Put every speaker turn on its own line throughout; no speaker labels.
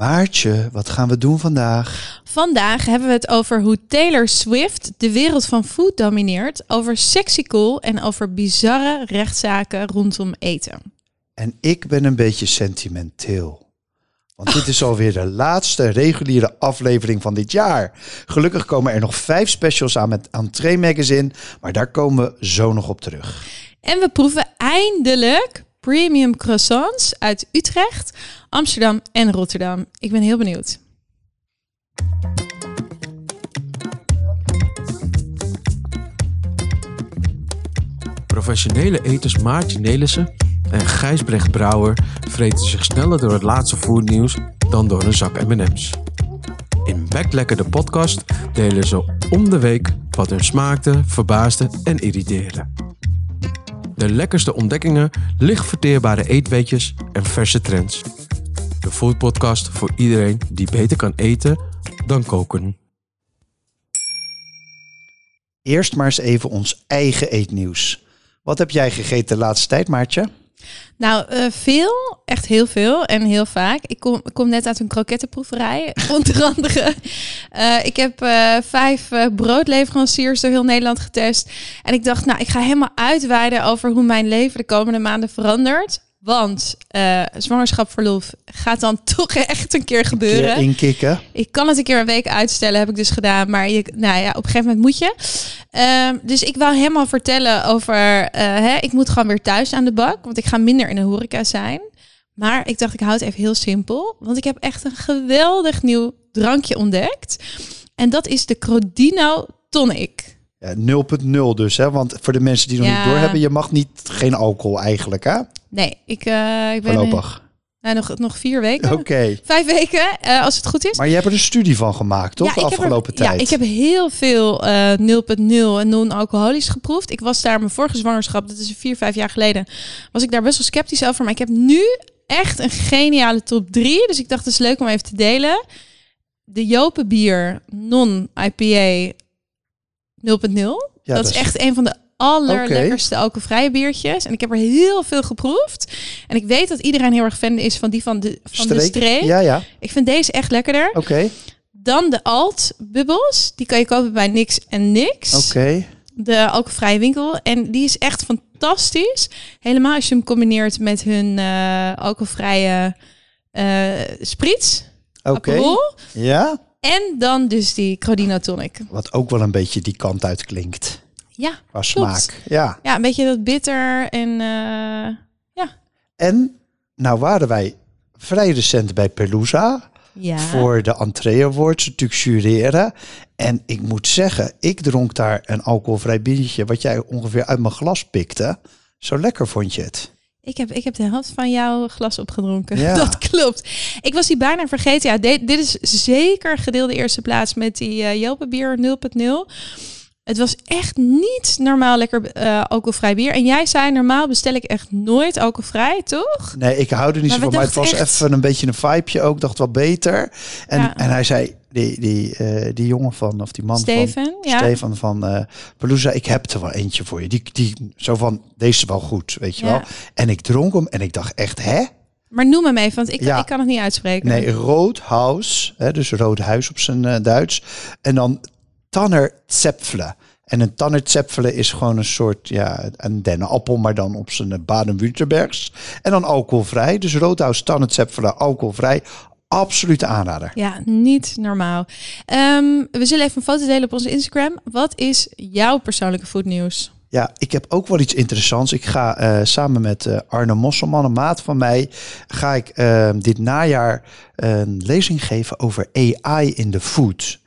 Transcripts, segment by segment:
Maartje, wat gaan we doen vandaag?
Vandaag hebben we het over hoe Taylor Swift de wereld van food domineert, over sexy cool en over bizarre rechtszaken rondom eten.
En ik ben een beetje sentimenteel. Want dit is alweer de laatste reguliere aflevering van dit jaar. Gelukkig komen er nog vijf specials aan met Entree Magazine, maar daar komen we zo nog op terug.
En we proeven eindelijk premium croissants uit Utrecht, Amsterdam en Rotterdam. Ik ben heel benieuwd.
Professionele eters Maartje Nelissen en Gijsbrecht Brouwer vreten zich sneller door het laatste foodnieuws dan door een zak M&M's. In Backlekker de podcast delen ze om de week wat hun smaakte, verbaasde en irriteerde. De lekkerste ontdekkingen, licht verteerbare eetweetjes en verse trends. De foodpodcast voor iedereen die beter kan eten dan koken.
Eerst maar eens even ons eigen eetnieuws. Wat heb jij gegeten de laatste tijd, Maartje?
Nou, eh, veel, echt heel veel en heel vaak. Ik kom, net uit een krokettenproeverij, onder andere. Eh, ik heb eh, vijf broodleveranciers door heel Nederland getest. En ik dacht, nou, ik ga helemaal uitweiden over hoe mijn leven de komende maanden verandert. Want eh zwangerschapverlof gaat dan toch echt een keer gebeuren.
Keer inkikken.
Ik kan het een keer een week uitstellen, heb ik dus gedaan. Maar je, nou ja, op een gegeven moment moet je. Ehm, dus ik wou helemaal vertellen over... eh, hè, ik moet gewoon weer thuis aan de bak. Want ik ga minder in de horeca zijn. Maar ik dacht, ik hou het even heel simpel. Want ik heb echt een geweldig nieuw drankje ontdekt. En dat is de Crodino Tonic.
Ja, 0.0 dus, hè? Want voor de mensen die nog
Ja.
niet doorhebben, je mag niet geen alcohol eigenlijk, hè?
Nee, ik, eh, ik ben...
Voorlopig.
nou, nog, nog vier weken.
Oké.
Vijf weken, eh, als het goed is.
Maar je hebt er een studie van gemaakt, toch? de
er-
afgelopen tijd.
Ja, ik heb heel veel eh 0.0 en non-alcoholisch geproefd. Ik was daar mijn vorige zwangerschap, dat is vier, vijf jaar geleden, was ik daar best wel sceptisch over. Maar ik heb nu echt een geniale top 3. Dus ik dacht, het is leuk om even te delen. De Jopen bier non-IPA 0.0.
Ja,
dat, is echt een van de allerlekkerste alcoholvrije biertjes. En ik heb er heel veel geproefd. En ik weet dat iedereen heel erg fan is van die van de, van de streek.
Ja, ja.
Ik vind deze echt lekkerder.
Oké.
Dan de alt bubbels. Die kan je kopen bij Nix en Nix.
Oké.
De alcoholvrije winkel. En die is echt fantastisch. Helemaal als je hem combineert met hun eh alcoholvrije eh spritz.
Oké. Ja.
En dan dus die Crodino tonic.
Wat ook wel een beetje die kant uit klinkt.
Ja,
Qua smaak. Ja.
ja, een beetje dat bitter en eh,
En nou waren wij vrij recent bij Pelusa.
ja.
voor de entree awards natuurlijk jureren. En ik moet zeggen, ik dronk daar een alcoholvrij biertje... wat jij ongeveer uit mijn glas pikte. Zo lekker vond je het.
Ik heb, ik heb de helft van jouw glas opgedronken.
Ja.
Dat klopt. Ik was die bijna vergeten. Ja, dit, dit is zeker gedeelde eerste plaats met die uh, Jelpenbier 0.0. Het was echt niet normaal lekker eh, alcoholvrij bier. En jij zei, normaal bestel ik echt nooit alcoholvrij, toch?
Nee, ik hou er niet zo van. Maar het was
echt-
even een beetje een vibeje ook. Dacht wel beter. En,
Ja.
en hij zei, die, die, eh, die jongen van, of die man van...
Steven, ja.
Stefan van Pelusa, ik heb er wel eentje voor je. Die, die zo van, deze is wel goed, weet je
Ja.
wel. En ik dronk hem en ik dacht echt, hè?
Maar noem hem even, want ik,
Ja.
ik kan het niet uitspreken.
Nee, Roodhuis, hè, dus rood huis op zijn Duits. En dan Tanner Zepfle. En een Tanner Zepfle is gewoon een soort, ja, een dennenappel, maar dan op zijn Baden-Württembergs. En dan alcoholvrij. Dus Roodhuis, Tanner Zepfle, alcoholvrij. Absolute aanrader.
Ja, niet normaal. Ehm, we zullen even een foto delen op onze Instagram. Wat is jouw persoonlijke foodnieuws?
Ja, ik heb ook wel iets interessants. Ik ga eh, samen met eh, Arne Mosselman, een maat van mij, ga ik eh, dit najaar een lezing geven over AI in de food.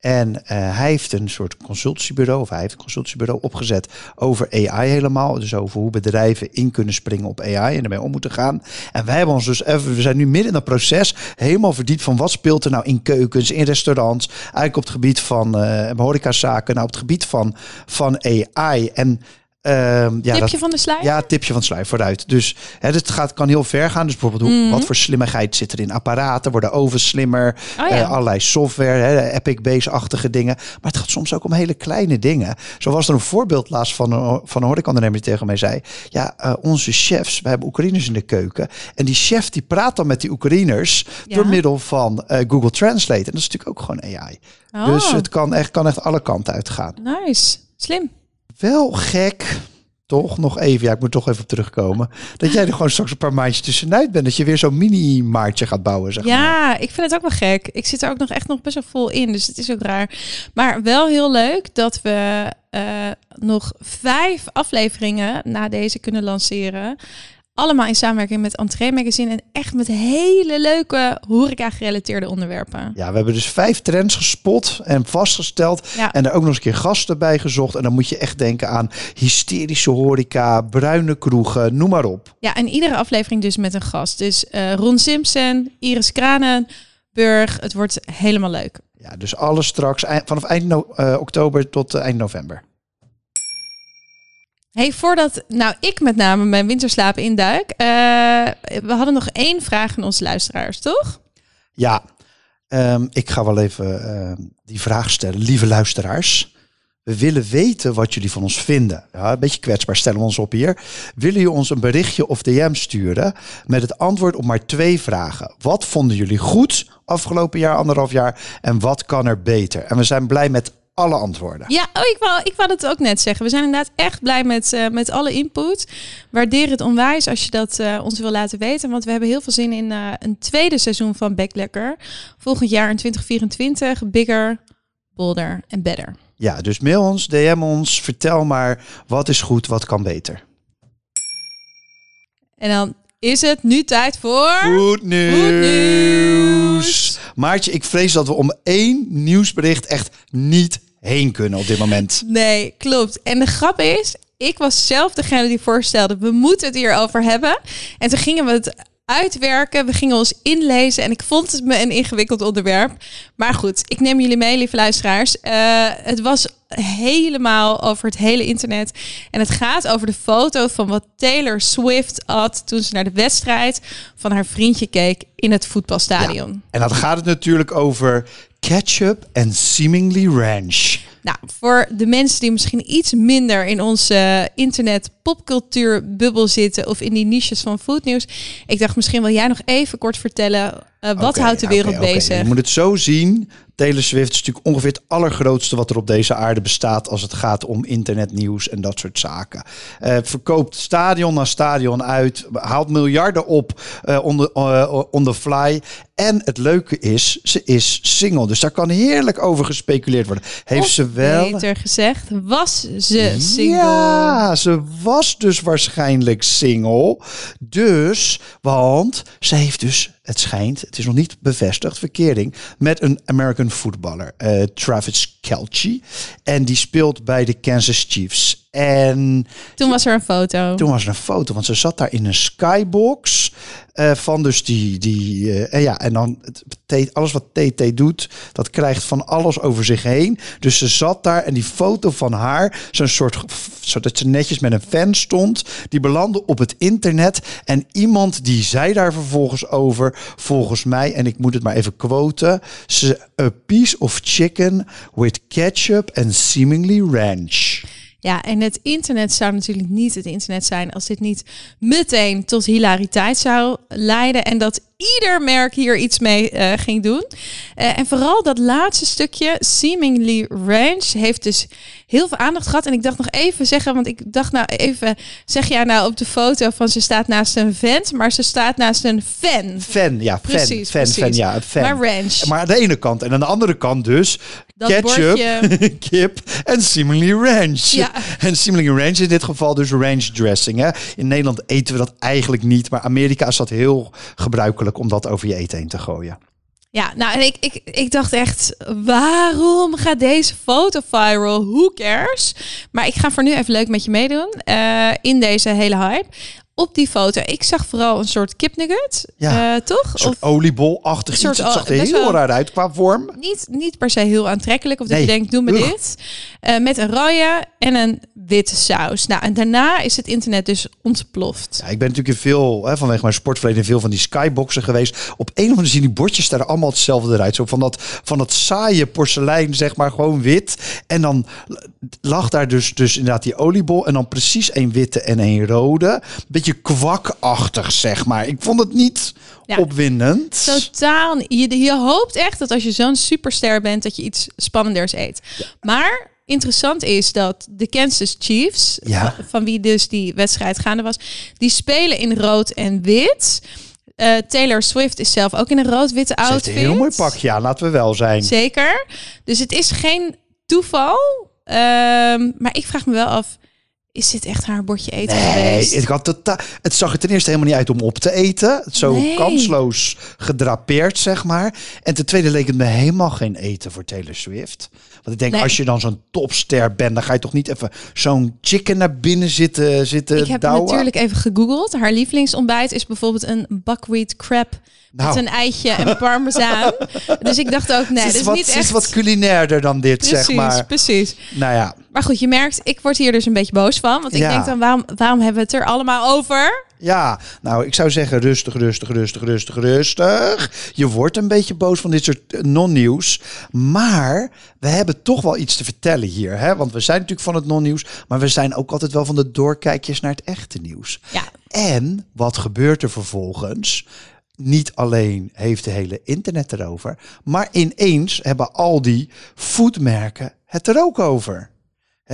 En eh, hij heeft een soort consultiebureau, of hij heeft een consultiebureau opgezet over AI helemaal. Dus over hoe bedrijven in kunnen springen op AI en ermee om moeten gaan. En wij hebben ons dus even, we zijn nu midden in dat proces, helemaal verdiept van wat speelt er nou in keukens, in restaurants, eigenlijk op het gebied van eh horecazaken, nou op het gebied van, van AI. En Ehm, ja,
Tipje
dat,
van de sluier?
ja, tipje van sluier vooruit. Dus hè, het gaat, kan heel ver gaan. Dus bijvoorbeeld, hoe,
Mhm.
wat voor slimmigheid zit er in apparaten? Worden ovens slimmer?
Oh ja.
Eh, allerlei software, hè, Epic-Base-achtige dingen. Maar het gaat soms ook om hele kleine dingen. Zo was er een voorbeeld laatst van, een- van een horecaondernemer die tegen mij zei... Ja, eh, onze chefs, we hebben Oekraïners in de keuken. En die chef die praat dan met die Oekraïners
Ja.
door middel van eh, Google Translate. En dat is natuurlijk ook gewoon AI.
Oh,
Dus het kan echt, kan echt alle kanten uitgaan.
nice. Slim.
Wel gek, toch? Nog even, ja, ik moet toch even op terugkomen. Dat jij er gewoon straks een paar maandjes tussenuit bent. Dat je weer zo'n mini-maartje gaat bouwen, zeg maar.
Ja, ik vind het ook wel gek. Ik zit er ook nog echt nog best wel vol in, dus het is ook raar. Maar wel heel leuk dat we eh, nog vijf afleveringen na deze kunnen lanceren. Allemaal in samenwerking met Entree Magazine en echt met hele leuke horeca-gerelateerde onderwerpen.
Ja, we hebben dus vijf trends gespot en vastgesteld.
Ja.
En daar ook nog eens een keer gasten bij gezocht. En dan moet je echt denken aan hysterische horeca, bruine kroegen, noem maar op.
Ja, en iedere aflevering dus met een gast. Dus eh, Ron Simpson, Iris Kranenburg. Het wordt helemaal leuk.
Ja, dus alles straks vanaf eind no- eh, oktober tot eh, eind november.
Hey, voordat nou ik met name mijn winterslaap induik, eh, we hadden nog één vraag aan onze luisteraars, toch?
Ja, ehm, ik ga wel even ehm, die vraag stellen. Lieve luisteraars, we willen weten wat jullie van ons vinden. Ja, een beetje kwetsbaar stellen we ons op hier. Willen jullie ons een berichtje of DM sturen met het antwoord op maar twee vragen? Wat vonden jullie goed afgelopen jaar, anderhalf jaar? En wat kan er beter? En we zijn blij met alle antwoorden.
Ja, oh, ik, wou, ik wou het ook net zeggen. We zijn inderdaad echt blij met, eh, met alle input. Waardeer het onwijs als je dat eh, ons wil laten weten. Want we hebben heel veel zin in eh, een tweede seizoen van Backlekker. Volgend jaar in 2024. Bigger, bolder en better.
Ja, dus mail ons, DM ons, vertel maar wat is goed, wat kan beter.
En dan is het nu tijd voor...
Goed nieuws.
Goed nieuws.
Maartje, ik vrees dat we om één nieuwsbericht echt niet heen kunnen op dit moment.
Nee, klopt. En de grap is, ik was zelf degene die voorstelde, we moeten het hierover hebben. En toen gingen we het uitwerken, we gingen ons inlezen en ik vond het me een ingewikkeld onderwerp. Maar goed, ik neem jullie mee, lieve luisteraars. Eh, het was helemaal over het hele internet. En het gaat over de foto van wat Taylor Swift had toen ze naar de wedstrijd van haar vriendje keek in het voetbalstadion.
En dan gaat het natuurlijk over ketchup en seemingly ranch.
Nou, voor de mensen die misschien iets minder in onze internet popcultuur bubbel zitten of in die niches van foodnieuws. Ik dacht misschien wil jij nog even kort vertellen eh, wat houdt de wereld bezig?
Je moet het zo zien. Taylor Swift is natuurlijk ongeveer het allergrootste wat er op deze aarde bestaat als het gaat om internetnieuws en dat soort zaken. Eh, verkoopt stadion na stadion uit, haalt miljarden op eh on, the, on the fly. En het leuke is, ze is single. Dus daar kan heerlijk over gespeculeerd worden. Heeft
Of
ze wel...
Beter gezegd, was ze single?
Ja, ze was dus waarschijnlijk single. Dus, want ze heeft dus, het schijnt, het is nog niet bevestigd, verkering met een American footballer, eh, Travis Kelce. En die speelt bij de Kansas Chiefs. En
Toen was er een foto.
toen was er een foto, want ze zat daar in een skybox eh, van dus die, die eh, en ja, en dan het, alles wat TT doet, dat krijgt van alles over zich heen. Dus ze zat daar en die foto van haar, zo'n soort, zodat ze netjes met een fan stond, die belandde op het internet en iemand die zei daar vervolgens over, volgens mij, en ik moet het maar even quoten, ze a piece of chicken with ketchup and seemingly ranch.
Ja, en het internet zou natuurlijk niet het internet zijn als dit niet meteen tot hilariteit zou leiden. En dat ieder merk hier iets mee eh, ging doen. Eh, en vooral dat laatste stukje, Seemingly Range, heeft dus heel veel aandacht gehad. En ik dacht nog even zeggen, want ik dacht nou even, zeg jij nou op de foto van ze staat naast een vent, maar ze staat naast een fan.
Fan, ja, fan,
Precies,
fan, fan,
precies.
ja, een fan.
Maar ranch.
Maar aan de ene kant en aan de andere kant dus
Dat
ketchup,
bordje.
kip en seemingly ranch.
Ja.
En seemingly ranch in dit geval dus ranch dressing. Hè. In Nederland eten we dat eigenlijk niet, maar Amerika is dat heel gebruikelijk om dat over je eten heen te gooien.
Ja, nou en ik, ik, ik dacht echt, waarom gaat deze foto viral? Who cares? Maar ik ga voor nu even leuk met je meedoen eh, in deze hele hype. Op die foto, ik zag vooral een soort kipnugget,
Ja.
eh, toch?
Een soort
Of
oliebolachtig iets. Het zag er
o- best
heel raar uit qua vorm.
niet, niet per se heel aantrekkelijk, of dat
Nee.
je denkt, doe me
Ugh.
dit. Eh, met een rode en een witte saus. Nou, en daarna is het internet dus ontploft.
Ja, ik ben natuurlijk in veel, hè, vanwege mijn sportverleden, in veel van die skyboxen geweest. Op een of andere zien die bordjes daar allemaal hetzelfde eruit. Zo van dat, van dat saaie porselein, zeg maar, gewoon wit. En dan lag daar dus, dus inderdaad die oliebol. En dan precies één witte en één rode. Beetje kwakachtig, zeg maar. Ik vond het niet
Ja.
opwindend.
Totaal. Je, je hoopt echt dat als je zo'n superster bent, dat je iets spannenders eet. Maar interessant is dat de Kansas Chiefs,
Ja.
van wie dus die wedstrijd gaande was, die spelen in rood en wit. Eh, Taylor Swift is zelf ook in een rood-witte outfit.
een heel mooi pakje aan, laten we wel zijn.
Zeker. Dus het is geen toeval. Ehm, maar ik vraag me wel af, is dit echt haar bordje eten
Nee,
geweest?
het, had totaal, het zag er ten eerste helemaal niet uit om op te eten. Zo
Nee.
kansloos gedrapeerd, zeg maar. En ten tweede leek het me helemaal geen eten voor Taylor Swift. Want ik denk,
Nee.
als je dan zo'n topster bent, dan ga je toch niet even zo'n chicken naar binnen zitten, zitten
Ik heb
douwen?
natuurlijk even gegoogeld. Haar lievelingsontbijt is bijvoorbeeld een buckwheat
Nou.
met een eitje en parmezaan. dus ik dacht ook, nee,
het
dat
is, wat,
niet
het
echt...
is wat culinairder dan dit,
precies,
zeg maar.
precies.
Nou ja,
Maar goed, je merkt, ik word hier dus een beetje boos van. Want ik
Ja.
denk dan, waarom, waarom hebben we het er allemaal over?
Ja, nou, ik zou zeggen rustig, rustig, rustig, rustig, rustig. Je wordt een beetje boos van dit soort eh, non-nieuws. Maar we hebben toch wel iets te vertellen hier. Hè? Want we zijn natuurlijk van het non-nieuws. Maar we zijn ook altijd wel van de doorkijkjes naar het echte nieuws.
Ja,
En wat gebeurt er vervolgens? Niet alleen heeft de hele internet erover. Maar ineens hebben al die foodmerken het er ook over.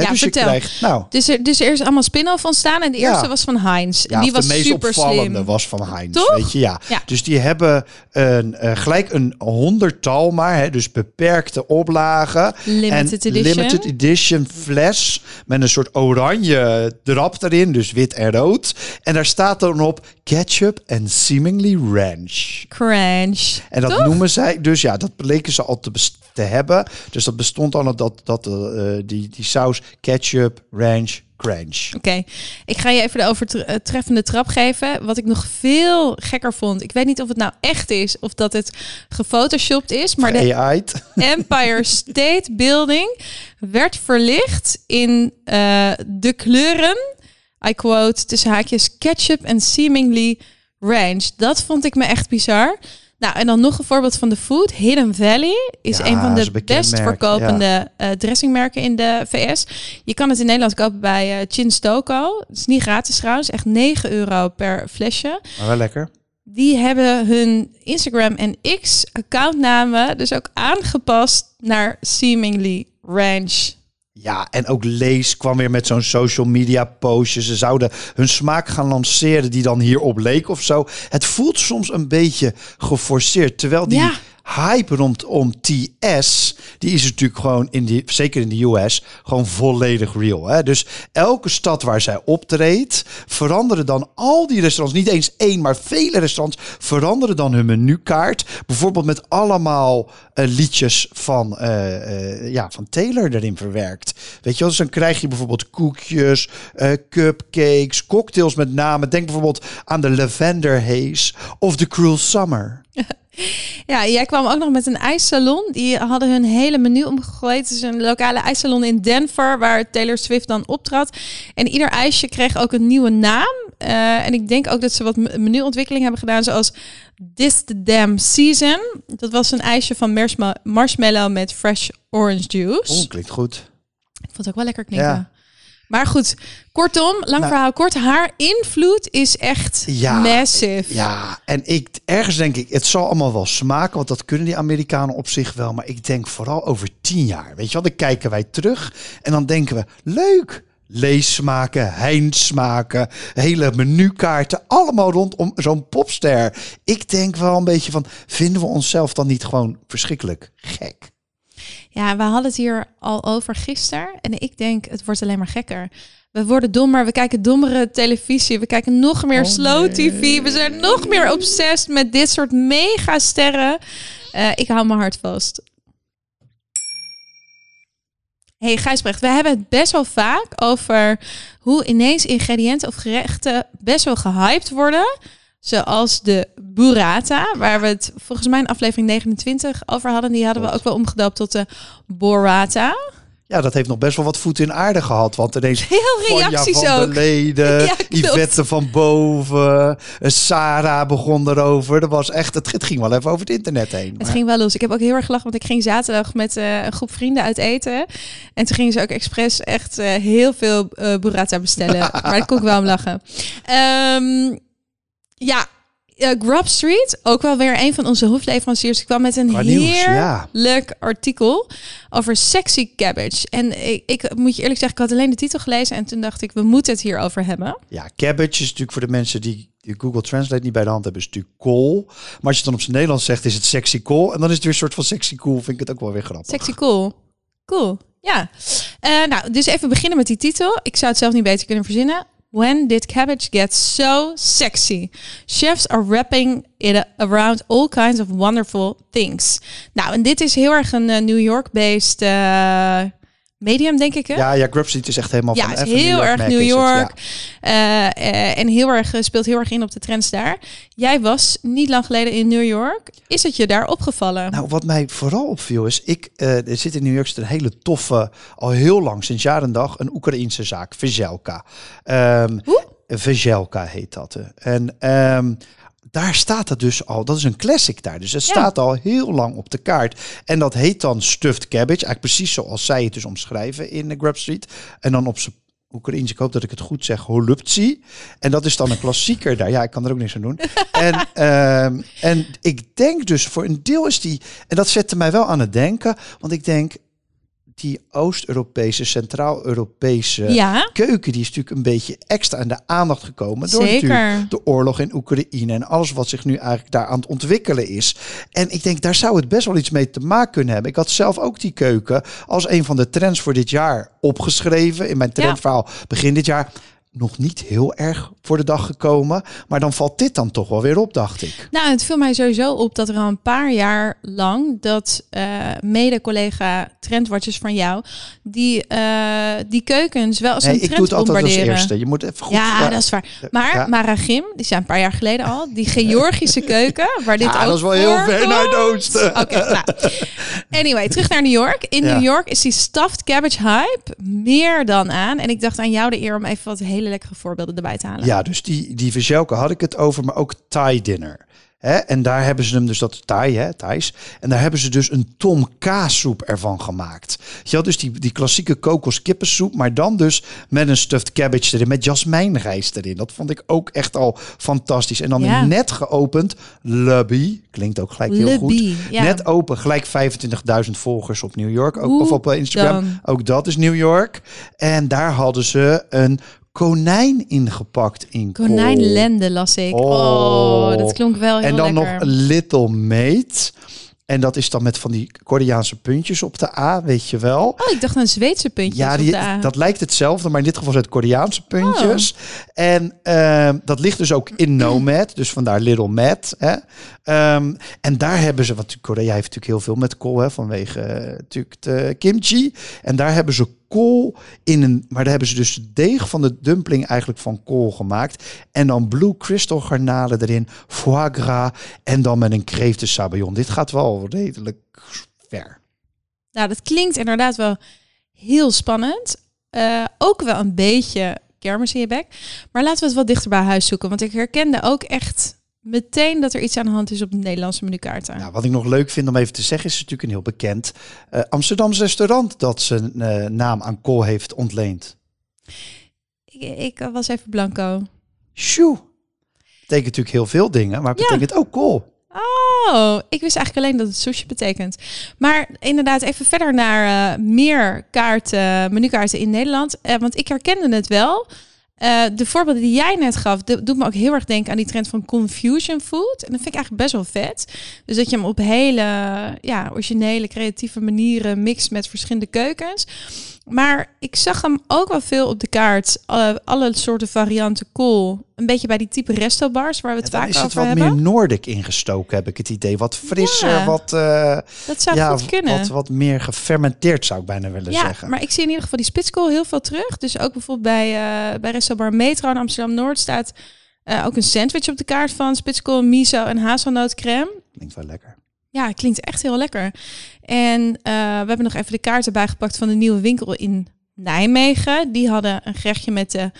Ja,
dus
vertel.
je krijgt, nou,
dus er, dus er is allemaal spin-off ontstaan. En de
Ja.
eerste was van Heinz.
Ja,
die was
de meest
super
opvallende
slim.
was van Heinz.
Toch?
Weet je, ja.
Ja.
Dus die hebben een, eh, gelijk een honderdtal maar, hè, dus beperkte oplagen.
Limited
en
edition.
limited edition fles met een soort oranje drap erin, dus wit en rood. En daar staat dan op ketchup en seemingly ranch.
Crunch.
En dat
Toch?
noemen zij, dus ja, dat bleken ze al te, bes- te hebben. Dus dat bestond al dat, dat, eh, die, die saus ketchup, ranch, crunch.
Oké, ik ga je even de overtreffende trap geven. Wat ik nog veel gekker vond. Ik weet niet of het nou echt is of dat het gefotoshopt is. Maar de. Empire State Building werd verlicht in eh, de kleuren. I quote tussen haakjes ketchup en seemingly range. Dat vond ik me echt bizar. Nou, en dan nog een voorbeeld van de food. Hidden Valley is
Ja,
een van de best
merk,
verkopende eh, dressingmerken in de VS. Je kan het in Nederland kopen bij eh Chin Stoco. Het is niet gratis trouwens, echt 9 euro per flesje.
Maar wel lekker.
Die hebben hun Instagram en X accountnamen dus ook aangepast naar seemingly ranch.
Ja, en ook Lees kwam weer met zo'n social media postje. Ze zouden hun smaak gaan lanceren die dan hierop leek of zo. Het voelt soms een beetje geforceerd. Terwijl die
Ja.
Hype rondom TS, die is natuurlijk gewoon, in die, zeker in de US, gewoon volledig real. Hè? Dus elke stad waar zij optreedt, veranderen dan al die restaurants, niet eens één, maar vele restaurants, veranderen dan hun menukaart. Bijvoorbeeld met allemaal eh, liedjes van, eh, eh, ja, van Taylor erin verwerkt. Weet je dus dan krijg je bijvoorbeeld koekjes, cupcakes, cocktails met name. Denk bijvoorbeeld aan de Lavender Haze of de Cruel Summer.
Ja, jij kwam ook nog met een ijssalon. Die hadden hun hele menu omgegooid. Het is een lokale ijssalon in Denver, waar Taylor Swift dan optrad. En ieder ijsje kreeg ook een nieuwe naam. Eh, en ik denk ook dat ze wat me- menuontwikkeling hebben gedaan, zoals This the Damn Season. Dat was een ijsje van marshmallow met fresh orange juice.
Klinkt goed.
Ik vond het ook wel lekker klinken.
Ja.
Maar goed, kortom, lang
Nou-
verhaal kort. Haar invloed is echt
Ja,
massive.
Ja, en ik ergens denk ik, het zal allemaal wel smaken, want dat kunnen die Amerikanen op zich wel. Maar ik denk vooral over tien jaar, weet je wel, dan kijken wij terug en dan denken we, leuk. Leessmaken, Heinz-smaken, hele menukaarten, allemaal rondom zo'n popster. Ik denk wel een beetje van, vinden we onszelf dan niet gewoon verschrikkelijk gek?
Ja, we hadden het hier al over gisteren. En ik denk, het wordt alleen maar gekker. We worden dommer, we kijken dommere televisie, we kijken nog meer
Oh,
slow
nee.
tv. We zijn nog meer obsessed met dit soort megasterren. Eh ik hou mijn hart vast. Hey Gijsbrecht, we hebben het best wel vaak over hoe ineens ingrediënten of gerechten best wel gehyped worden. Zoals de burrata, waar we het volgens mij in aflevering 29 over hadden. Die hadden we ook wel omgedoopt tot de borrata.
Ja, dat heeft nog best wel wat voet in aarde gehad. Want ineens
Heel reacties
van
ook.
der Leden,
Ja.
Yvette van Boven, eh, Sarah begon erover. Dat was echt, het, het ging wel even over het internet heen.
Het ging wel los. Ik heb ook heel erg gelachen, want ik ging zaterdag met eh, een groep vrienden uit eten. En toen gingen ze ook expres echt eh, heel veel eh burrata bestellen. maar daar kon ik wel om lachen. Ehm, ja, eh, Grub Street, ook wel weer een van onze hoofdleveranciers, kwam met een
nieuws,
heerlijk
ja.
artikel over sexy cabbage. En ik, ik moet je eerlijk zeggen, ik had alleen de titel gelezen en toen dacht ik, we moeten het hierover hebben.
Ja, cabbage is natuurlijk voor de mensen die, Google Translate niet bij de hand hebben, is natuurlijk kool. Maar als je het dan op zijn Nederlands zegt, is het sexy kool. En dan is het weer een soort van sexy cool. Vind ik het ook wel weer grappig.
Sexy cool. Cool. Ja. Eh, nou, dus even beginnen met die titel. Ik zou het zelf niet beter kunnen verzinnen. When did cabbage get so sexy? Chefs are wrapping it around all kinds of wonderful things. Nou, en dit is heel erg een eh, New York-based eh, medium, denk ik. Hè?
Ja, ja, Grubseed is echt helemaal
Ja,
van
is heel erg New
het,
York.
ja.
Eh, eh, en heel erg, eh, speelt heel erg in op de trends daar. Jij was niet lang geleden in New York. Is het je daar opgevallen?
Nou, wat mij vooral opviel is, ik er zit in New York zit een hele toffe, al heel lang, sinds jaar en dag, een Oekraïense zaak, Vezelka. Ehm
Hoe?
Vezelka heet dat. En ehm, daar staat het dus al, dat is een classic daar. Dus het
Ja.
staat al heel lang op de kaart. En dat heet dan stuffed cabbage, eigenlijk precies zoals zij het dus omschrijven in de Grub Street. En dan op zijn Oekraïens, ik hoop dat ik het goed zeg, holuptsi. En dat is dan een klassieker daar. Ja, ik kan er ook niks aan doen. En, ehm, en ik denk dus voor een deel is die, en dat zette mij wel aan het denken, want ik denk die Oost-Europese, Centraal-Europese
ja,
keuken, die is natuurlijk een beetje extra aan de aandacht gekomen door
zeker.
natuurlijk de oorlog in Oekraïne en alles wat zich nu eigenlijk daar aan het ontwikkelen is. En ik denk, daar zou het best wel iets mee te maken kunnen hebben. Ik had zelf ook die keuken als een van de trends voor dit jaar opgeschreven in mijn
Ja.
trendverhaal begin dit jaar. Nog niet heel erg voor de dag gekomen, maar dan valt dit dan toch wel weer op, dacht ik.
Nou, het viel mij sowieso op dat er al een paar jaar lang dat eh, mede-collega trendwatchers van jou die, eh, die keukens wel als
Nee,
een
ik doe
trend
het altijd als eerste. Je moet even goed.
Ja, dat is waar. Maar
ja.
Maragim, die zijn een paar jaar geleden al, die Georgische keuken, waar dit
Ja,
ook
dat is wel heel ver naar het oosten.
Oké, nou. Anyway, terug naar New York. In
Ja.
New York is die stuffed cabbage hype meer dan aan. En ik dacht aan jou de eer om even wat hele lekkere voorbeelden erbij te halen.
Ja, dus die, die had ik het over, maar ook Thai dinner. Hè? En daar hebben ze hem dus, dat Thai, hè, Thais. En daar hebben ze dus een tom kaassoep ervan gemaakt. Je had dus die, die klassieke kokoskippensoep, maar dan dus met een stuffed cabbage erin, met jasmijnrijst erin. Dat vond ik ook echt al fantastisch. En dan
Ja.
net geopend Lubby, klinkt ook gelijk heel goed.
Ja.
Net open, gelijk 25.000 volgers op New York, ook, of op eh, Instagram.
dan?
Ook dat is New York. En daar hadden ze een konijn ingepakt in kool.
Konijnlende las ik. Oh,
Oh.
dat klonk wel heel
En dan
lekker.
nog Little Mate. En dat is dan met van die Koreaanse puntjes op de A, weet je wel.
Oh, ik dacht aan Zweedse puntjes
Ja,
op
die,
de A.
dat lijkt hetzelfde, maar in dit geval zijn het Koreaanse puntjes.
Oh.
En ehm, dat ligt dus ook in Nomad, dus vandaar Little Mad. Hè. Ehm, en daar hebben ze, want Korea heeft natuurlijk heel veel met kool, hè, vanwege eh, natuurlijk de kimchi. En daar hebben ze kool in een, maar daar hebben ze dus de deeg van de dumpling eigenlijk van kool gemaakt. En dan blue crystal garnalen erin, foie gras en dan met een kreeften sabayon. Dit gaat wel redelijk ver.
Nou, dat klinkt inderdaad wel heel spannend. Eh, ook wel een beetje kermis in je bek. Maar laten we het wat dichter bij huis zoeken. Want ik herkende ook echt meteen dat er iets aan de hand is op de Nederlandse menukaarten.
Nou, wat ik nog leuk vind om even te zeggen, is natuurlijk een heel bekend eh Amsterdams restaurant dat zijn eh, naam aan kool heeft ontleend.
Ik, ik was even blanco.
Shoo. Betekent natuurlijk heel veel dingen, maar
Ja.
betekent ook kool.
Oh, ik wist eigenlijk alleen dat het sushi betekent. Maar inderdaad, even verder naar eh, meer kaarten, menukaarten in Nederland. Want ik herkende het wel. Eh, de voorbeelden die jij net gaf, doet me ook heel erg denken aan die trend van confusion food. En dat vind ik eigenlijk best wel vet. Dus dat je hem op hele ja, originele, creatieve manieren mixt met verschillende keukens. Maar ik zag hem ook wel veel op de kaart. Alle, alle soorten varianten kool. Een beetje bij die type restobars waar we het
En dan
vaak
is het
over
wat
hebben.
meer Noordic ingestoken, heb ik het idee. Wat frisser,
Ja.
wat, eh,
Dat zou
ja,
goed kunnen.
wat, wat meer gefermenteerd, zou ik bijna willen
ja,
zeggen.
maar ik zie in ieder geval die spitskool heel veel terug. Dus ook bijvoorbeeld bij, eh bij Restaurant Metro in Amsterdam-Noord staat eh, ook een sandwich op de kaart van spitskool, miso en hazelnootcrème.
Klinkt wel lekker.
Ja, klinkt echt heel lekker. En eh, we hebben nog even de kaarten bijgepakt van de nieuwe winkel in Nijmegen. Die hadden een gerechtje met de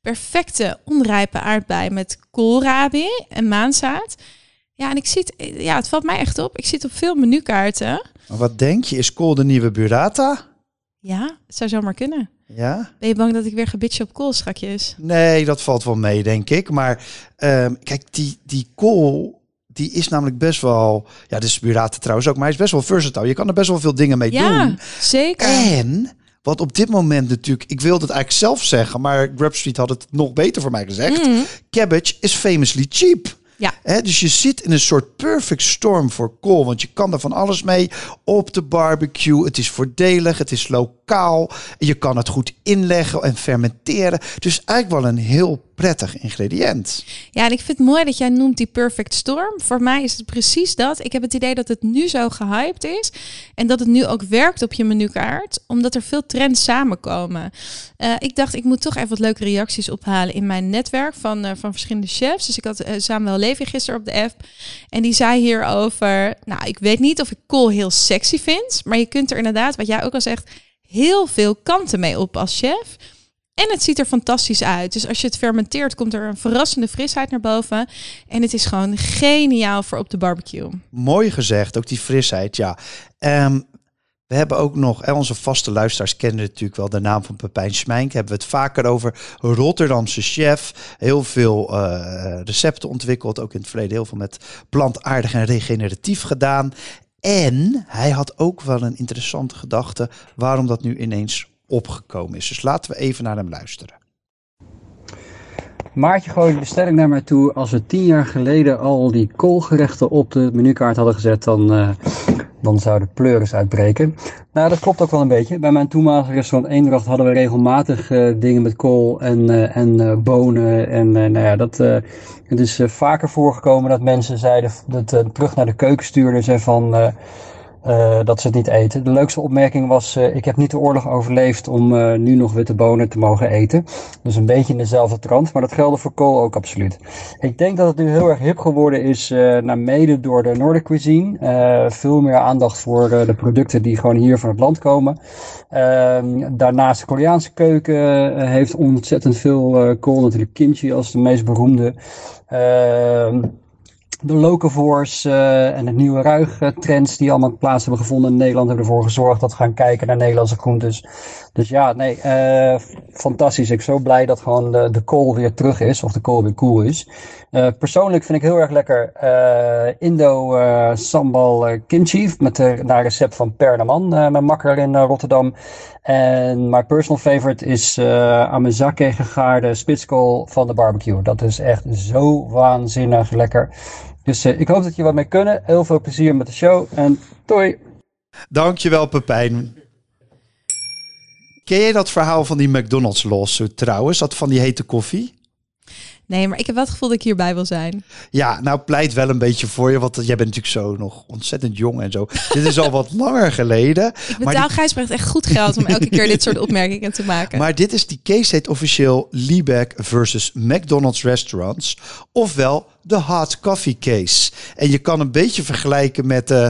perfecte onrijpe aardbei met koolrabi en maanzaad. Ja, en ik zie het, ja, het valt mij echt op. Ik zit op veel menukaarten.
Maar wat denk je? Is kool de nieuwe burrata?
Ja, het zou zomaar kunnen.
Ja?
Ben je bang dat ik weer gebitje op kool strakjes?
Nee, dat valt wel mee, denk ik. Maar ehm, kijk, die, die kool, die is namelijk best wel... Ja, de burrata trouwens ook, maar hij is best wel versatile. Je kan er best wel veel dingen mee
Ja,
doen.
zeker.
En wat op dit moment natuurlijk, ik wilde het eigenlijk zelf zeggen, maar Grub Street had het nog beter voor mij gezegd.
Mm.
Cabbage is famously cheap.
Ja.
Dus je zit in een soort perfect storm voor kool, want je kan er van alles mee op de barbecue. Het is voordelig, het is lokaal, je kan het goed inleggen en fermenteren. Dus eigenlijk wel een heel prettig ingrediënt.
Ja, en ik vind het mooi dat jij noemt die perfect storm. Voor mij is het precies dat. Ik heb het idee dat het nu zo gehyped is. En dat het nu ook werkt op je menukaart. Omdat er veel trends samenkomen. Eh, ik dacht, ik moet toch even wat leuke reacties ophalen in mijn netwerk van, eh, van verschillende chefs. Dus ik had eh, Samuel Levy gisteren op de app. En die zei hierover... Nou, ik weet niet of ik kool heel sexy vind. Maar je kunt er inderdaad, wat jij ook al zegt... heel veel kanten mee op als chef. En het ziet er fantastisch uit. Dus als je het fermenteert, komt er een verrassende frisheid naar boven. En het is gewoon geniaal voor op de barbecue.
Mooi gezegd, ook die frisheid, ja. Ehm, we hebben ook nog, onze vaste luisteraars kennen natuurlijk wel de naam van Pepijn Smijnk. Hebben we het vaker over Rotterdamse chef. Heel veel eh, recepten ontwikkeld, ook in het verleden heel veel met plantaardig en regeneratief gedaan. En hij had ook wel een interessante gedachte waarom dat nu ineens opgekomen is. Dus laten we even naar hem luisteren.
Maartje gooide de stelling naar mij toe. Als we tien jaar geleden al die koolgerechten op de menukaart hadden gezet, dan, uh, dan zouden pleuris uitbreken. Nou, dat klopt ook wel een beetje. Bij mijn toenmalige restaurant Eendracht hadden we regelmatig uh, dingen met kool en, uh, en bonen. En nou ja, dat, het is vaker voorgekomen dat mensen zeiden, dat terug naar de keuken stuurden. Zei van, uh, dat ze het niet eten. De leukste opmerking was: uh, ik heb niet de oorlog overleefd om uh, nu nog witte bonen te mogen eten. Dus een beetje in dezelfde trant, maar dat geldt voor kool ook absoluut. Ik denk dat het nu heel erg hip geworden is, naar mede door de Nordic cuisine. veel meer aandacht voor de producten die gewoon hier van het land komen. Ehm, daarnaast de Koreaanse keuken heeft ontzettend veel kool. Natuurlijk kimchi als de meest beroemde. Ehm, de locavores uh, en de nieuwe ruigtrends die allemaal plaats hebben gevonden in Nederland hebben ervoor gezorgd dat we gaan kijken naar Nederlandse groentes. Dus ja, nee, uh, fantastisch. Ik ben zo blij dat gewoon de, kool weer terug is, of de kool weer cool is. Uh, persoonlijk vind ik heel erg lekker Indo sambal kimchi met de, naar recept van Pernaman, mijn makker in Rotterdam. En mijn personal favorite is amazake gegaarde spitskool van de barbecue. Dat is echt zo waanzinnig lekker. Dus uh, ik hoop dat je wat mee kunnen. Heel veel plezier met de show en doei.
Dankjewel Pepijn. Ken jij dat verhaal van die McDonald's lawsuit trouwens? Dat van die hete koffie?
Nee, maar ik heb wel het gevoel dat ik hierbij wil zijn.
Ja, nou pleit wel een beetje voor je, want jij bent natuurlijk zo nog ontzettend jong en zo. dit is al wat langer geleden.
Ik betaal die... Gijsbrecht echt goed geld om elke keer dit soort opmerkingen te maken.
Maar dit is die case heet officieel Liebeck versus McDonald's Restaurants. Ofwel de hot coffee case. En je kan een beetje vergelijken met uh,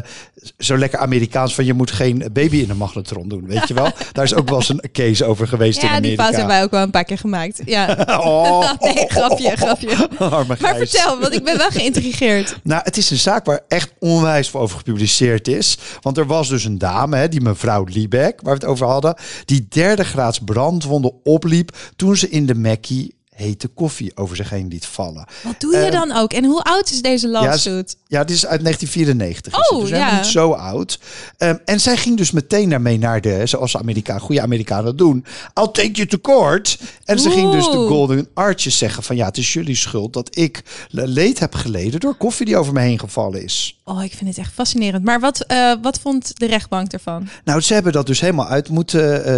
zo lekker Amerikaans van je moet geen baby in de magnetron doen, weet je wel? Daar is ook wel eens een case over geweest
ja,
in Amerika.
Ja, die fout hebben wij ook wel een paar keer gemaakt. Ja.
oh,
nee, grapje, grapje. maar vertel, want ik ben wel geïntrigeerd.
Nou, het is een zaak waar echt onwijs veel over gepubliceerd is. Want er was dus een dame, hè, die mevrouw Liebeck, waar we het over hadden, die derde graads brandwonden opliep toen ze in de Mackie hete koffie over zich heen liet vallen.
Wat doe je uh, dan ook? En hoe oud is deze lawsuit?
Ja, ja, dit is uit 1994.
Oh,
dus
ja.
niet zo oud. Um, en zij ging dus meteen daarmee naar de, zoals Amerikaan, goede Amerikanen doen. I'll take you to court. En ze ging dus de Golden Arches zeggen van ja, het is jullie schuld dat ik leed heb geleden door koffie die over me heen gevallen is.
Oh, ik vind het echt fascinerend. Maar wat, uh, wat vond de rechtbank ervan?
Nou, ze hebben dat dus helemaal uit moeten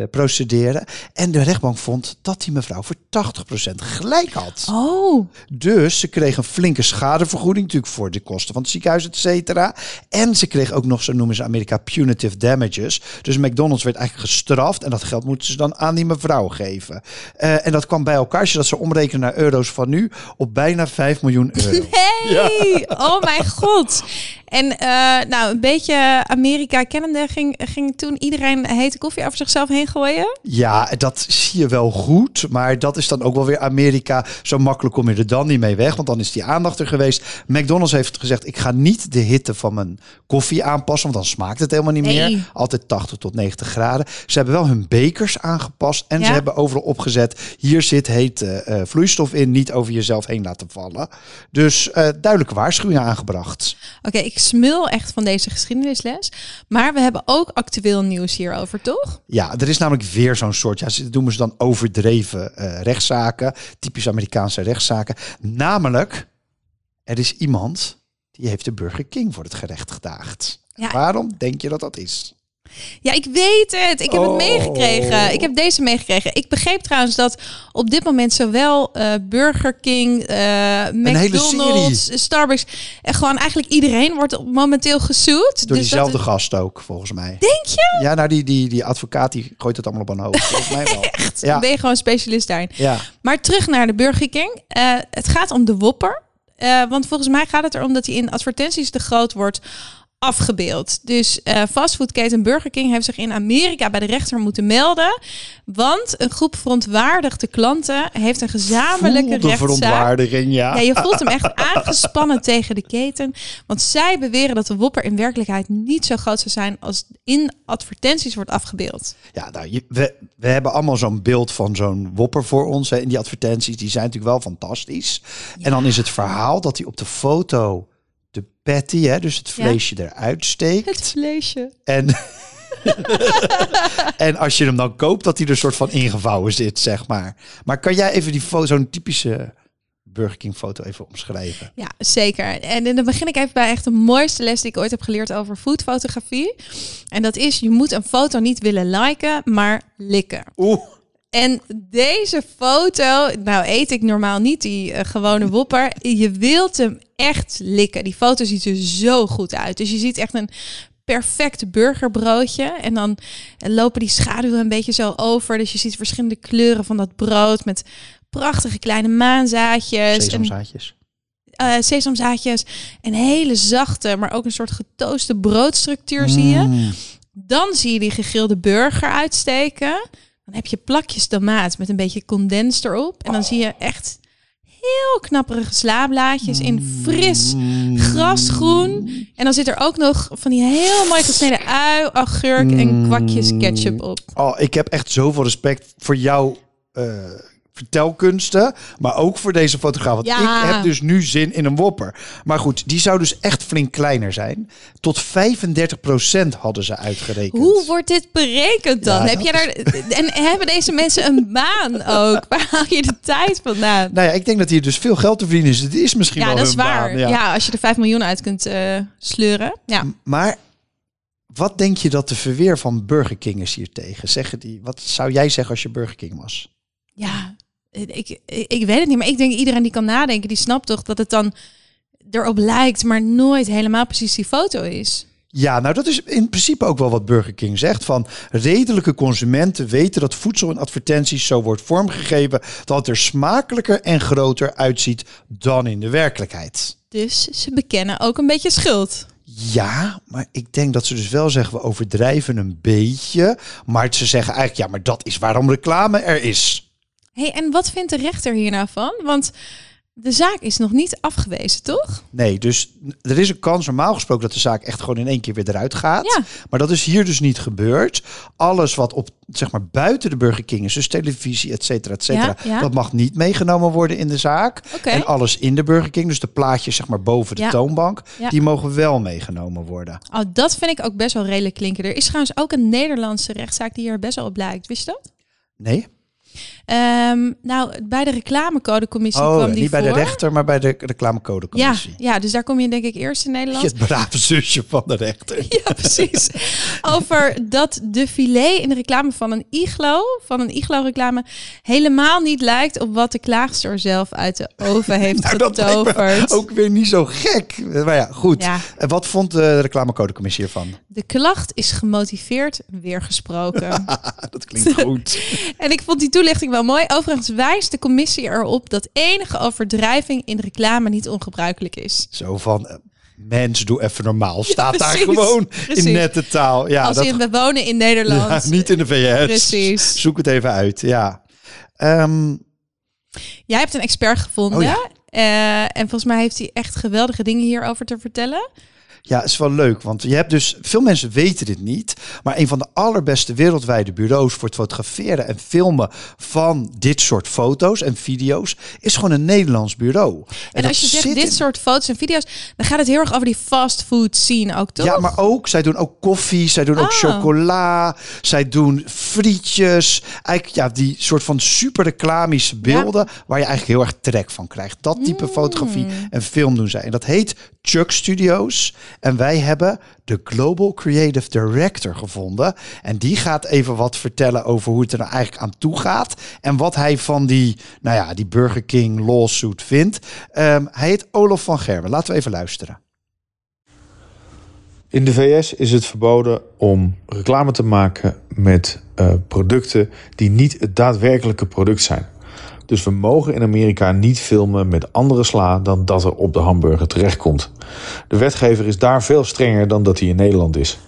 uh, procederen. En de rechtbank vond dat die mevrouw voor 80% gelijk had.
Oh.
Dus ze kreeg een flinke schadevergoeding, natuurlijk voor de kosten van het ziekenhuis, et cetera. En ze kreeg ook nog, zo noemen ze Amerika, punitive damages. Dus McDonald's werd eigenlijk gestraft en dat geld moeten ze dan aan die mevrouw geven. Uh, en dat kwam bij elkaar, als je dat ze omrekenen naar euro's van nu, op bijna 5 miljoen euro.
Nee! Ja. Oh mijn god! En eh, nou, een beetje Amerika kennende ging, ging toen iedereen hete koffie over zichzelf heen gooien.
Ja, dat zie je wel goed. Maar dat is dan ook wel weer Amerika. Zo makkelijk kom je er dan niet mee weg. Want dan is die aandacht er geweest. McDonald's heeft gezegd: ik ga niet de hitte van mijn koffie aanpassen. Want dan smaakt het helemaal niet
Nee.
meer. Altijd 80 tot 90 graden. Ze hebben wel hun bekers aangepast. En
Ja.
ze hebben overal opgezet: hier zit hete eh, vloeistof in. Niet over jezelf heen laten vallen. Dus eh, duidelijke waarschuwingen aangebracht.
Oké, ik smul echt van deze geschiedenisles. Maar we hebben ook actueel nieuws hierover, toch?
Ja, er is namelijk weer zo'n soort, ja, ze noemen ze dan overdreven eh, rechtszaken, typisch Amerikaanse rechtszaken. Namelijk, er is iemand die heeft de Burger King voor het gerecht gedaagd.
Ja.
Waarom denk je dat dat is?
Ja, ik weet het. Ik heb
Oh.
het meegekregen. Ik heb deze meegekregen. Ik begreep trouwens dat op dit moment zowel eh, Burger King, eh, McDonald's, Starbucks en gewoon eigenlijk iedereen wordt momenteel gesuwd.
Door
Dus
diezelfde
dat,
gast ook, volgens mij.
denk je?
Ja, nou die, die, die advocaat die gooit het allemaal op een hoofd. Volgens mij wel.
Echt?
Ja.
Ben je gewoon specialist daarin?
Ja.
Maar terug naar de Burger King. Eh, het gaat om de Whopper. Eh, want volgens mij gaat het erom dat hij in advertenties te groot wordt afgebeeld. Dus eh fastfoodketen Burger King heeft zich in Amerika bij de rechter moeten melden. Want een groep verontwaardigde klanten heeft een gezamenlijke rechtszaak.
verontwaardiging, ja.
Ja, je voelt hem echt aangespannen tegen de keten. Want zij beweren dat de Whopper in werkelijkheid niet zo groot zou zijn als in advertenties wordt afgebeeld.
Ja, nou, je- we, we hebben allemaal zo'n beeld van zo'n wopper voor ons. Hè, in die advertenties, die zijn natuurlijk wel fantastisch. En dan is het verhaal dat hij op de foto de patty, hè, dus het
Ja.
vleesje eruit steekt.
Het vleesje.
En, en als je hem dan koopt, dat hij er soort van ingevouwen zit, zeg maar. Maar kan jij even die foto, zo'n typische Burger King foto even omschrijven?
Ja, zeker. En dan begin ik even bij echt de mooiste les die ik ooit heb geleerd over foodfotografie. En dat is, je moet een foto niet willen liken, maar likken.
Oeh.
En deze foto, nou eet ik normaal niet die eh, gewone wopper. Je wilt hem echt likken. Die foto ziet er zo goed uit. Dus je ziet echt een perfect burgerbroodje. En dan lopen die schaduwen een beetje zo over. Dus je ziet verschillende kleuren van dat brood met prachtige kleine maanzaadjes. En
Sesamzaadjes.
eh, sesamzaadjes. En hele zachte, maar ook een soort getooste broodstructuur zie je.
Mm.
Dan zie je die gegrilde burger uitsteken. Dan heb je plakjes tomaat met een beetje condens erop. En dan zie je echt heel knapperige slaablaadjes in fris grasgroen. En dan zit er ook nog van die heel mooi gesneden ui, augurk en kwakjes ketchup op.
Oh, ik heb echt zoveel respect voor jouw eh, vertelkunsten, maar ook voor deze fotograaf. Want
Ja.
ik heb dus nu zin in een wopper. Maar goed, die zou dus echt flink kleiner zijn. Tot 35% hadden ze uitgerekend.
Hoe wordt dit berekend dan?
Ja,
heb
dat
je daar, en hebben deze mensen een baan ook? Waar haal je de tijd vandaan?
Nou ja, ik denk dat hier dus veel geld te verdienen is. Het is misschien
Ja,
wel
dat is waar.
baan,
ja. als je er 5 miljoen uit kunt eh, sleuren. Ja.
Maar wat denk je dat de verweer van Burger King is hier tegen? Zeggen die, wat zou jij zeggen als je Burger King was?
Ja, ik, ik, weet het niet. Maar ik denk iedereen die kan nadenken, die snapt toch dat het dan erop lijkt, maar nooit helemaal precies die foto is.
Ja, nou dat is in principe ook wel wat Burger King zegt. Van redelijke consumenten weten dat voedsel in advertenties zo wordt vormgegeven dat het er smakelijker en groter uitziet dan in de werkelijkheid.
Dus ze bekennen ook een beetje schuld.
Ja, maar ik denk dat ze dus wel zeggen we overdrijven een beetje. Maar ze zeggen eigenlijk ja, maar dat is waarom reclame er is.
Hey, en wat vindt de rechter hier nou van? Want de zaak is nog niet afgewezen, toch?
Nee, dus er is een kans normaal gesproken dat de zaak echt gewoon in één keer weer eruit gaat.
Ja.
Maar dat is hier dus niet gebeurd. Alles wat op, zeg maar, buiten de Burger King is, dus televisie, et cetera, et cetera,
Ja, ja.
dat mag niet meegenomen worden in de zaak.
Oké.
En alles in de Burger King, dus de plaatjes zeg maar boven de toonbank, die mogen wel meegenomen worden.
Oh, dat vind ik ook best wel redelijk klinken. Er is trouwens ook een Nederlandse rechtszaak die er best wel op lijkt. Wist je dat?
Nee?
Ehm, nou, bij de reclamecodecommissie
Oh,
kwam die
niet bij
voor.
de rechter, maar bij de
Ja,
reclamecodecommissie.
ja, dus daar kom je denk ik eerst in Nederland.
Het brave zusje van de rechter.
Ja, precies. Over dat de filet in de reclame van een iglo, van een iglo-reclame, helemaal niet lijkt op wat de klaagster zelf uit de oven heeft
Nou,
getoverd.
ook weer niet zo gek. Maar ja, goed.
Ja.
En wat vond de reclamecodecommissie hiervan?
De klacht is gemotiveerd weer gesproken.
dat klinkt goed.
en ik vond die toelichting wel mooi. Overigens wijst de commissie erop dat enige overdrijving in reclame niet ongebruikelijk is.
Zo van, eh, Mens, doe even normaal. Staat daar
precies,
gewoon
precies.
in nette taal. Ja,
Als
dat,
in we wonen in Nederland.
ja, niet in de VS.
Precies.
Zoek het even uit, ja. Ehm,
Jij hebt een expert gevonden.
Oh ja.
Eh, en volgens mij heeft hij echt geweldige dingen hierover te vertellen.
Ja, is wel leuk, want je hebt dus veel mensen weten dit niet, maar een van de allerbeste wereldwijde bureaus voor het fotograferen en filmen van dit soort foto's en video's is gewoon een Nederlands bureau.
En, als je zegt dit
in-
soort foto's en video's, dan gaat het heel erg over die fast food scene ook, toch?
Ja, maar ook, zij doen ook koffie, zij doen ook
Oh.
chocola, zij doen frietjes. Eigenlijk ja, die soort van super reclamische beelden waar je eigenlijk heel erg trek van krijgt. Dat type
Mm.
fotografie en film doen zij. En dat heet Chuck Studios. En wij hebben de Global Creative Director gevonden. En die gaat even wat vertellen over hoe het er nou eigenlijk aan toe gaat. En wat hij van die, nou ja, die Burger King lawsuit vindt. Ehm, hij heet Olaf van Gerwen. Laten we even luisteren.
In de VS is het verboden om reclame te maken met eh, producten die niet het daadwerkelijke product zijn. Dus we mogen in Amerika niet filmen met andere sla dan dat er op de hamburger terechtkomt. De wetgever is daar veel strenger dan dat hij in Nederland is.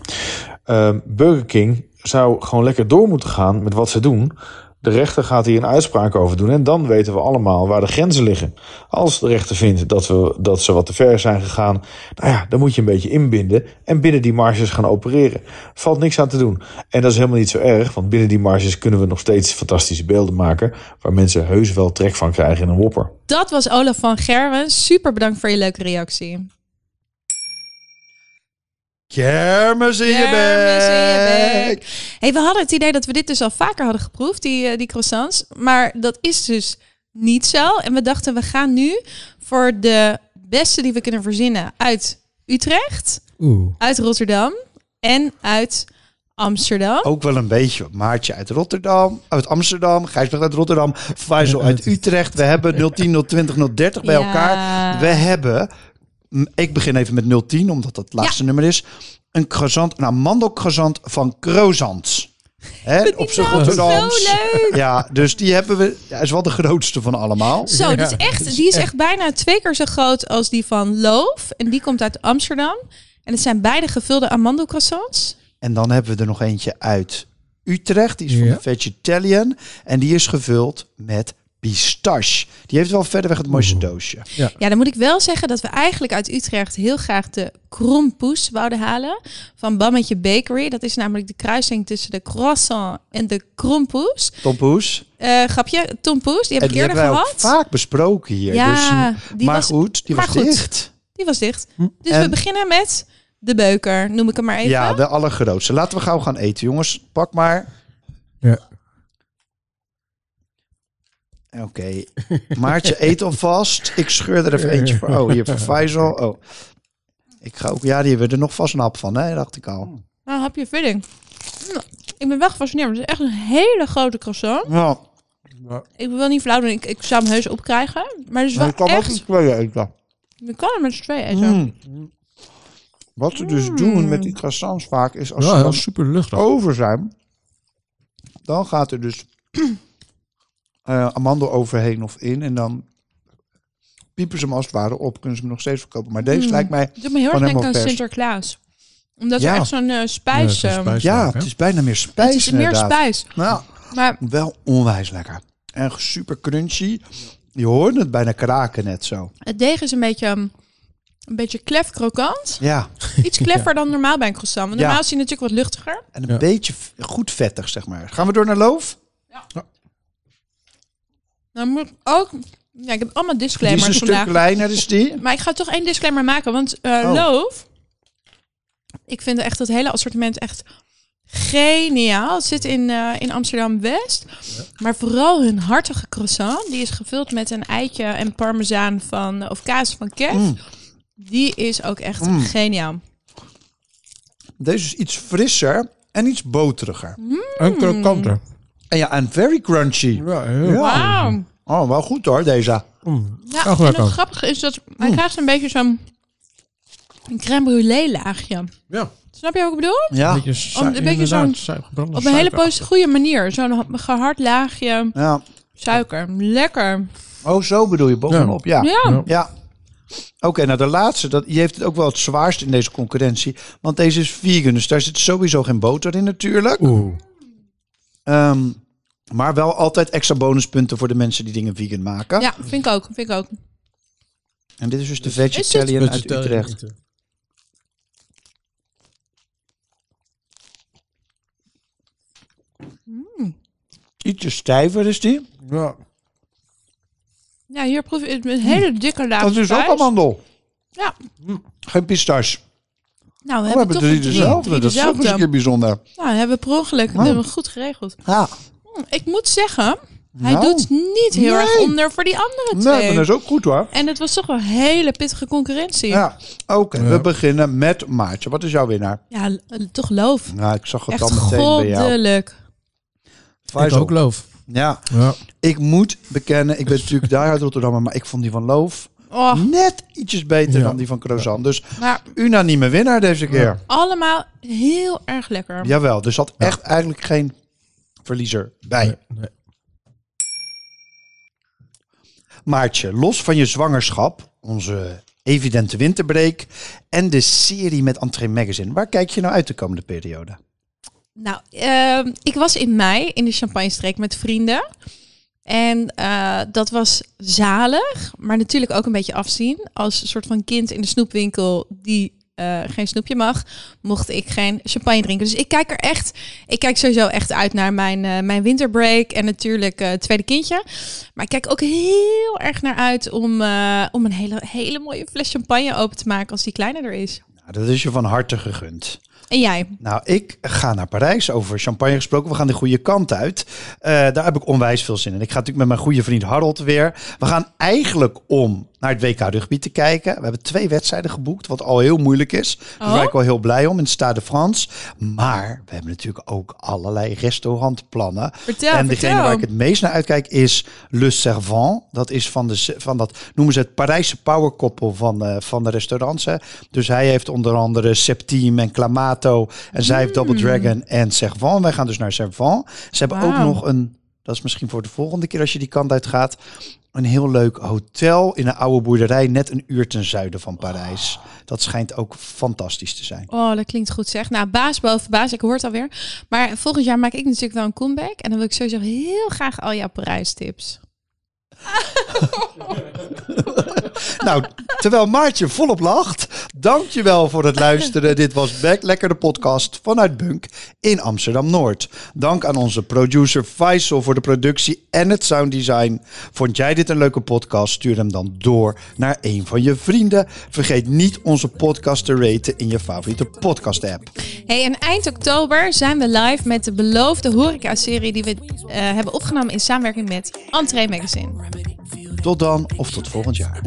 Eh, Burger King zou gewoon lekker door moeten gaan met wat ze doen. De rechter gaat hier een uitspraak over doen en dan weten we allemaal waar de grenzen liggen. Als de rechter vindt dat, we, dat ze wat te ver zijn gegaan, nou ja, dan moet je een beetje inbinden en binnen die marges gaan opereren. Valt niks aan te doen. En dat is helemaal niet zo erg, want binnen die marges kunnen we nog steeds fantastische beelden maken waar mensen heus wel trek van krijgen in een whopper.
Dat was Olaf van Gerwen. Super bedankt voor je leuke reactie.
Kermis in je
Kermis in je
bek.
Hey, we hadden het idee dat we dit dus al vaker hadden geproefd, die, eh, die croissants. Maar dat is dus niet zo. En we dachten, we gaan nu voor de beste die we kunnen verzinnen uit Utrecht,
Oeh.
uit Rotterdam en uit Amsterdam.
Ook wel een beetje. Maartje uit Rotterdam, uit Amsterdam, Gijsberg uit Rotterdam, Faisal uit Utrecht. We hebben 010, 020, 030 bij
Ja.
elkaar. We hebben, ik begin even met 010, omdat dat het laatste nummer is. Een croissant, een amandelcroissant van Croissants. Hè, op zijn
zo leuk.
Ja, dus die hebben we. Ja, is wel de grootste van allemaal.
Zo, is echt, die is echt bijna twee keer zo groot als die van Loof. En die komt uit Amsterdam. En het zijn beide gevulde amandelcroissants.
En dan hebben we er nog eentje uit Utrecht. Die is van
Ja.
de Vegetarian. En die is gevuld met pistache. Die heeft wel verder weg het mooiste doosje.
Ja, dan moet ik wel zeggen dat we eigenlijk uit Utrecht heel graag de krompoes wouden halen. Van Bammetje Bakery. Dat is namelijk de kruising tussen de croissant en de krompoes.
Tompoes.
Eh grapje, tompoes, die heb
En
ik
die
eerder gehad.
vaak besproken hier.
Ja,
dus,
die
maar
was-
goed, die
maar
was
goed.
dicht.
Die was dicht.
Hm.
Dus
En-
we beginnen met de beuker, noem ik hem maar even.
Ja, de allergrootste. Laten we gauw gaan eten, jongens. Pak maar.
Ja.
Oké. Maartje, eet alvast. Ik scheur er even eentje voor. Oh, hier voor Faisal. Oh. Ik ga ook... Ja, die hebben we er nog vast een hap van, hè? Dacht ik al.
Nou, hapje vulling. Nou, ik ben wel gefascineerd. Het is echt een hele grote croissant.
Ja,
Ik wil niet flauw doen. Ik, ik zou hem heus opkrijgen. Maar het is wel
ik kan ook iets tweeën eten.
Je kan hem met z'n tweeën eten.
Mm. Wat ze dus doen met die croissants vaak is als
Ja,
ze dan
super luchtig.
over zijn, dan gaat er dus eh amandel overheen of in en dan piepen ze hem als het ware op, kunnen ze hem nog steeds verkopen. Maar deze
Mm.
lijkt mij,
Het doet me heel erg denken aan
vers.
Sinterklaas. Omdat
Ja.
er echt zo'n eh, spijs...
Ja, spijs.
ja, het is bijna meer spijs
het is meer
inderdaad.
spijs.
Nou,
Maar
wel onwijs lekker. En super crunchy. Je hoort het bijna kraken net zo.
het deeg is een beetje... ehm, een beetje klef krokant.
Ja,
Iets kleffer dan normaal bij een croissant. Want
Ja.
normaal is hij natuurlijk wat luchtiger.
en een
Ja.
beetje goed vettig, zeg maar. Gaan we door naar loof?
Dan moet ik ook... Ja, ik heb allemaal
Die is een
disclaimers
stuk
vandaag.
kleiner, is die.
Maar ik ga toch één disclaimer maken, want eh
Oh.
Loof, ik vind echt het hele assortiment echt geniaal. Het zit in, eh, in Amsterdam-West. Maar vooral hun hartige croissant, die is gevuld met een eitje en parmezaan van, of kaas van Kev.
Mm.
Die is ook echt
Mm.
geniaal.
Deze is iets frisser en iets boteriger.
En krokanter.
En ja, en very crunchy.
Ja, heel.
Oh, wel goed hoor, deze.
Mm.
Ja,
Echt
en
lekker.
het grappige is dat hij krijgt een beetje zo'n een crème brûlée laagje.
Ja,
Snap je wat ik bedoel?
Ja,
een beetje,
Om- een beetje zo'n- Op een hele poos- goede manier. Zo'n gehard laagje
ja.
suiker. Lekker.
Oh, zo bedoel je bovenop, ja. Ja,
Ja.
Ja.
Oké, nou de laatste, dat, die heeft het ook wel het zwaarst in deze concurrentie. Want deze is vegan, dus daar zit sowieso geen boter in natuurlijk.
Oeh.
Ehm, maar wel altijd extra bonuspunten voor de mensen die dingen vegan maken.
Ja, vind ik ook. Vind ik ook.
En dit is dus de Vegetarian uit Utrecht. Ietsje stijver is die.
Ja.
Ja, hier proef je een hele dikke laag
Dat is ook amandel.
Ja.
Geen pistache.
Nou, we
We
hebben
hebben
toch
drie
drie-
dezelfde.
drie
Dat is ook eens een keer bijzonder.
Nou, hebben we per ongeluk
Oh.
dat hebben we goed geregeld.
Ja.
Hm, Ik moet zeggen, hij
Nou.
doet niet heel erg
Nee.
onder voor die andere
Nee,
twee.
maar dat is ook goed hoor.
En het was toch wel een hele pittige concurrentie.
Ja, oké.
Ja.
We beginnen met Maartje. Wat is jouw winnaar?
Ja, toch loof.
Nou, ik zag het
Echt
al meteen bij jou.
goddelijk.
Ik ook loof.
Ja,
Ja.
ik moet bekennen, ik ben natuurlijk daar uit Rotterdam, maar ik vond die van Loof
Oh,
net ietsjes beter
Ja.
dan die van Croissant. Dus
maar
unanieme winnaar deze keer.
allemaal heel erg lekker.
Jawel, er zat echt eigenlijk geen verliezer bij.
Nee, nee.
Maartje, los van je zwangerschap, onze evidente winterbreak en de serie met Entree Magazine, waar kijk je nou uit de komende periode?
Nou, ehm, ik was in mei in de Champagne-streek met vrienden. En eh, dat was zalig, maar natuurlijk ook een beetje afzien. Als een soort van kind in de snoepwinkel die eh, geen snoepje mag, mocht ik geen champagne drinken. Dus ik kijk er echt, ik kijk sowieso echt uit naar mijn, eh, mijn winterbreak en natuurlijk het tweede kindje. Maar ik kijk ook heel erg naar uit om, om een hele, hele mooie fles champagne open te maken als die kleiner er is.
Nou, dat is je van harte gegund.
En jij?
Nou, ik ga naar Parijs. Over champagne gesproken. We gaan de goede kant uit. Eh, daar heb ik onwijs veel zin in. Ik ga natuurlijk met mijn goede vriend Harold weer. We gaan eigenlijk om naar het WK rugby te kijken. We hebben twee wedstrijden geboekt, wat al heel moeilijk is.
Oh.
daar ben ik wel heel blij om in Stade de France. Maar we hebben natuurlijk ook allerlei restaurantplannen.
Vertel,
en degene
vertel.
waar ik het meest naar uitkijk is Le Servant. Dat is van, de, van dat, noemen ze het Parijse powerkoppel van, eh, van de restaurants. Hè. Dus hij heeft onder andere Septime en Clamato. En zij heeft Double Dragon en Servant. Wij gaan dus naar Servant. Ze hebben ook nog een, dat is misschien voor de volgende keer als je die kant uit gaat. Een heel leuk hotel in een oude boerderij, net een uur ten zuiden van Parijs. Dat schijnt ook fantastisch te zijn.
Oh, dat klinkt goed zeg. Nou, baas boven baas, ik hoor het alweer. Maar volgend jaar maak ik natuurlijk wel een comeback. En dan wil ik sowieso heel graag al jouw Parijs-tips.
Nou, terwijl Maartje volop lacht, dankjewel voor het luisteren. Dit was Back Lekker de podcast vanuit Bunk in Amsterdam-Noord. Dank aan onze producer Faisal voor de productie en het sounddesign. Vond jij dit een leuke podcast? Stuur hem dan door naar een van je vrienden. Vergeet niet onze podcast te raten in je favoriete podcast-app.
Hey, en eind oktober zijn we live met de beloofde horeca-serie die we eh, hebben opgenomen in samenwerking met Entree Magazine.
Tot dan of tot volgend jaar.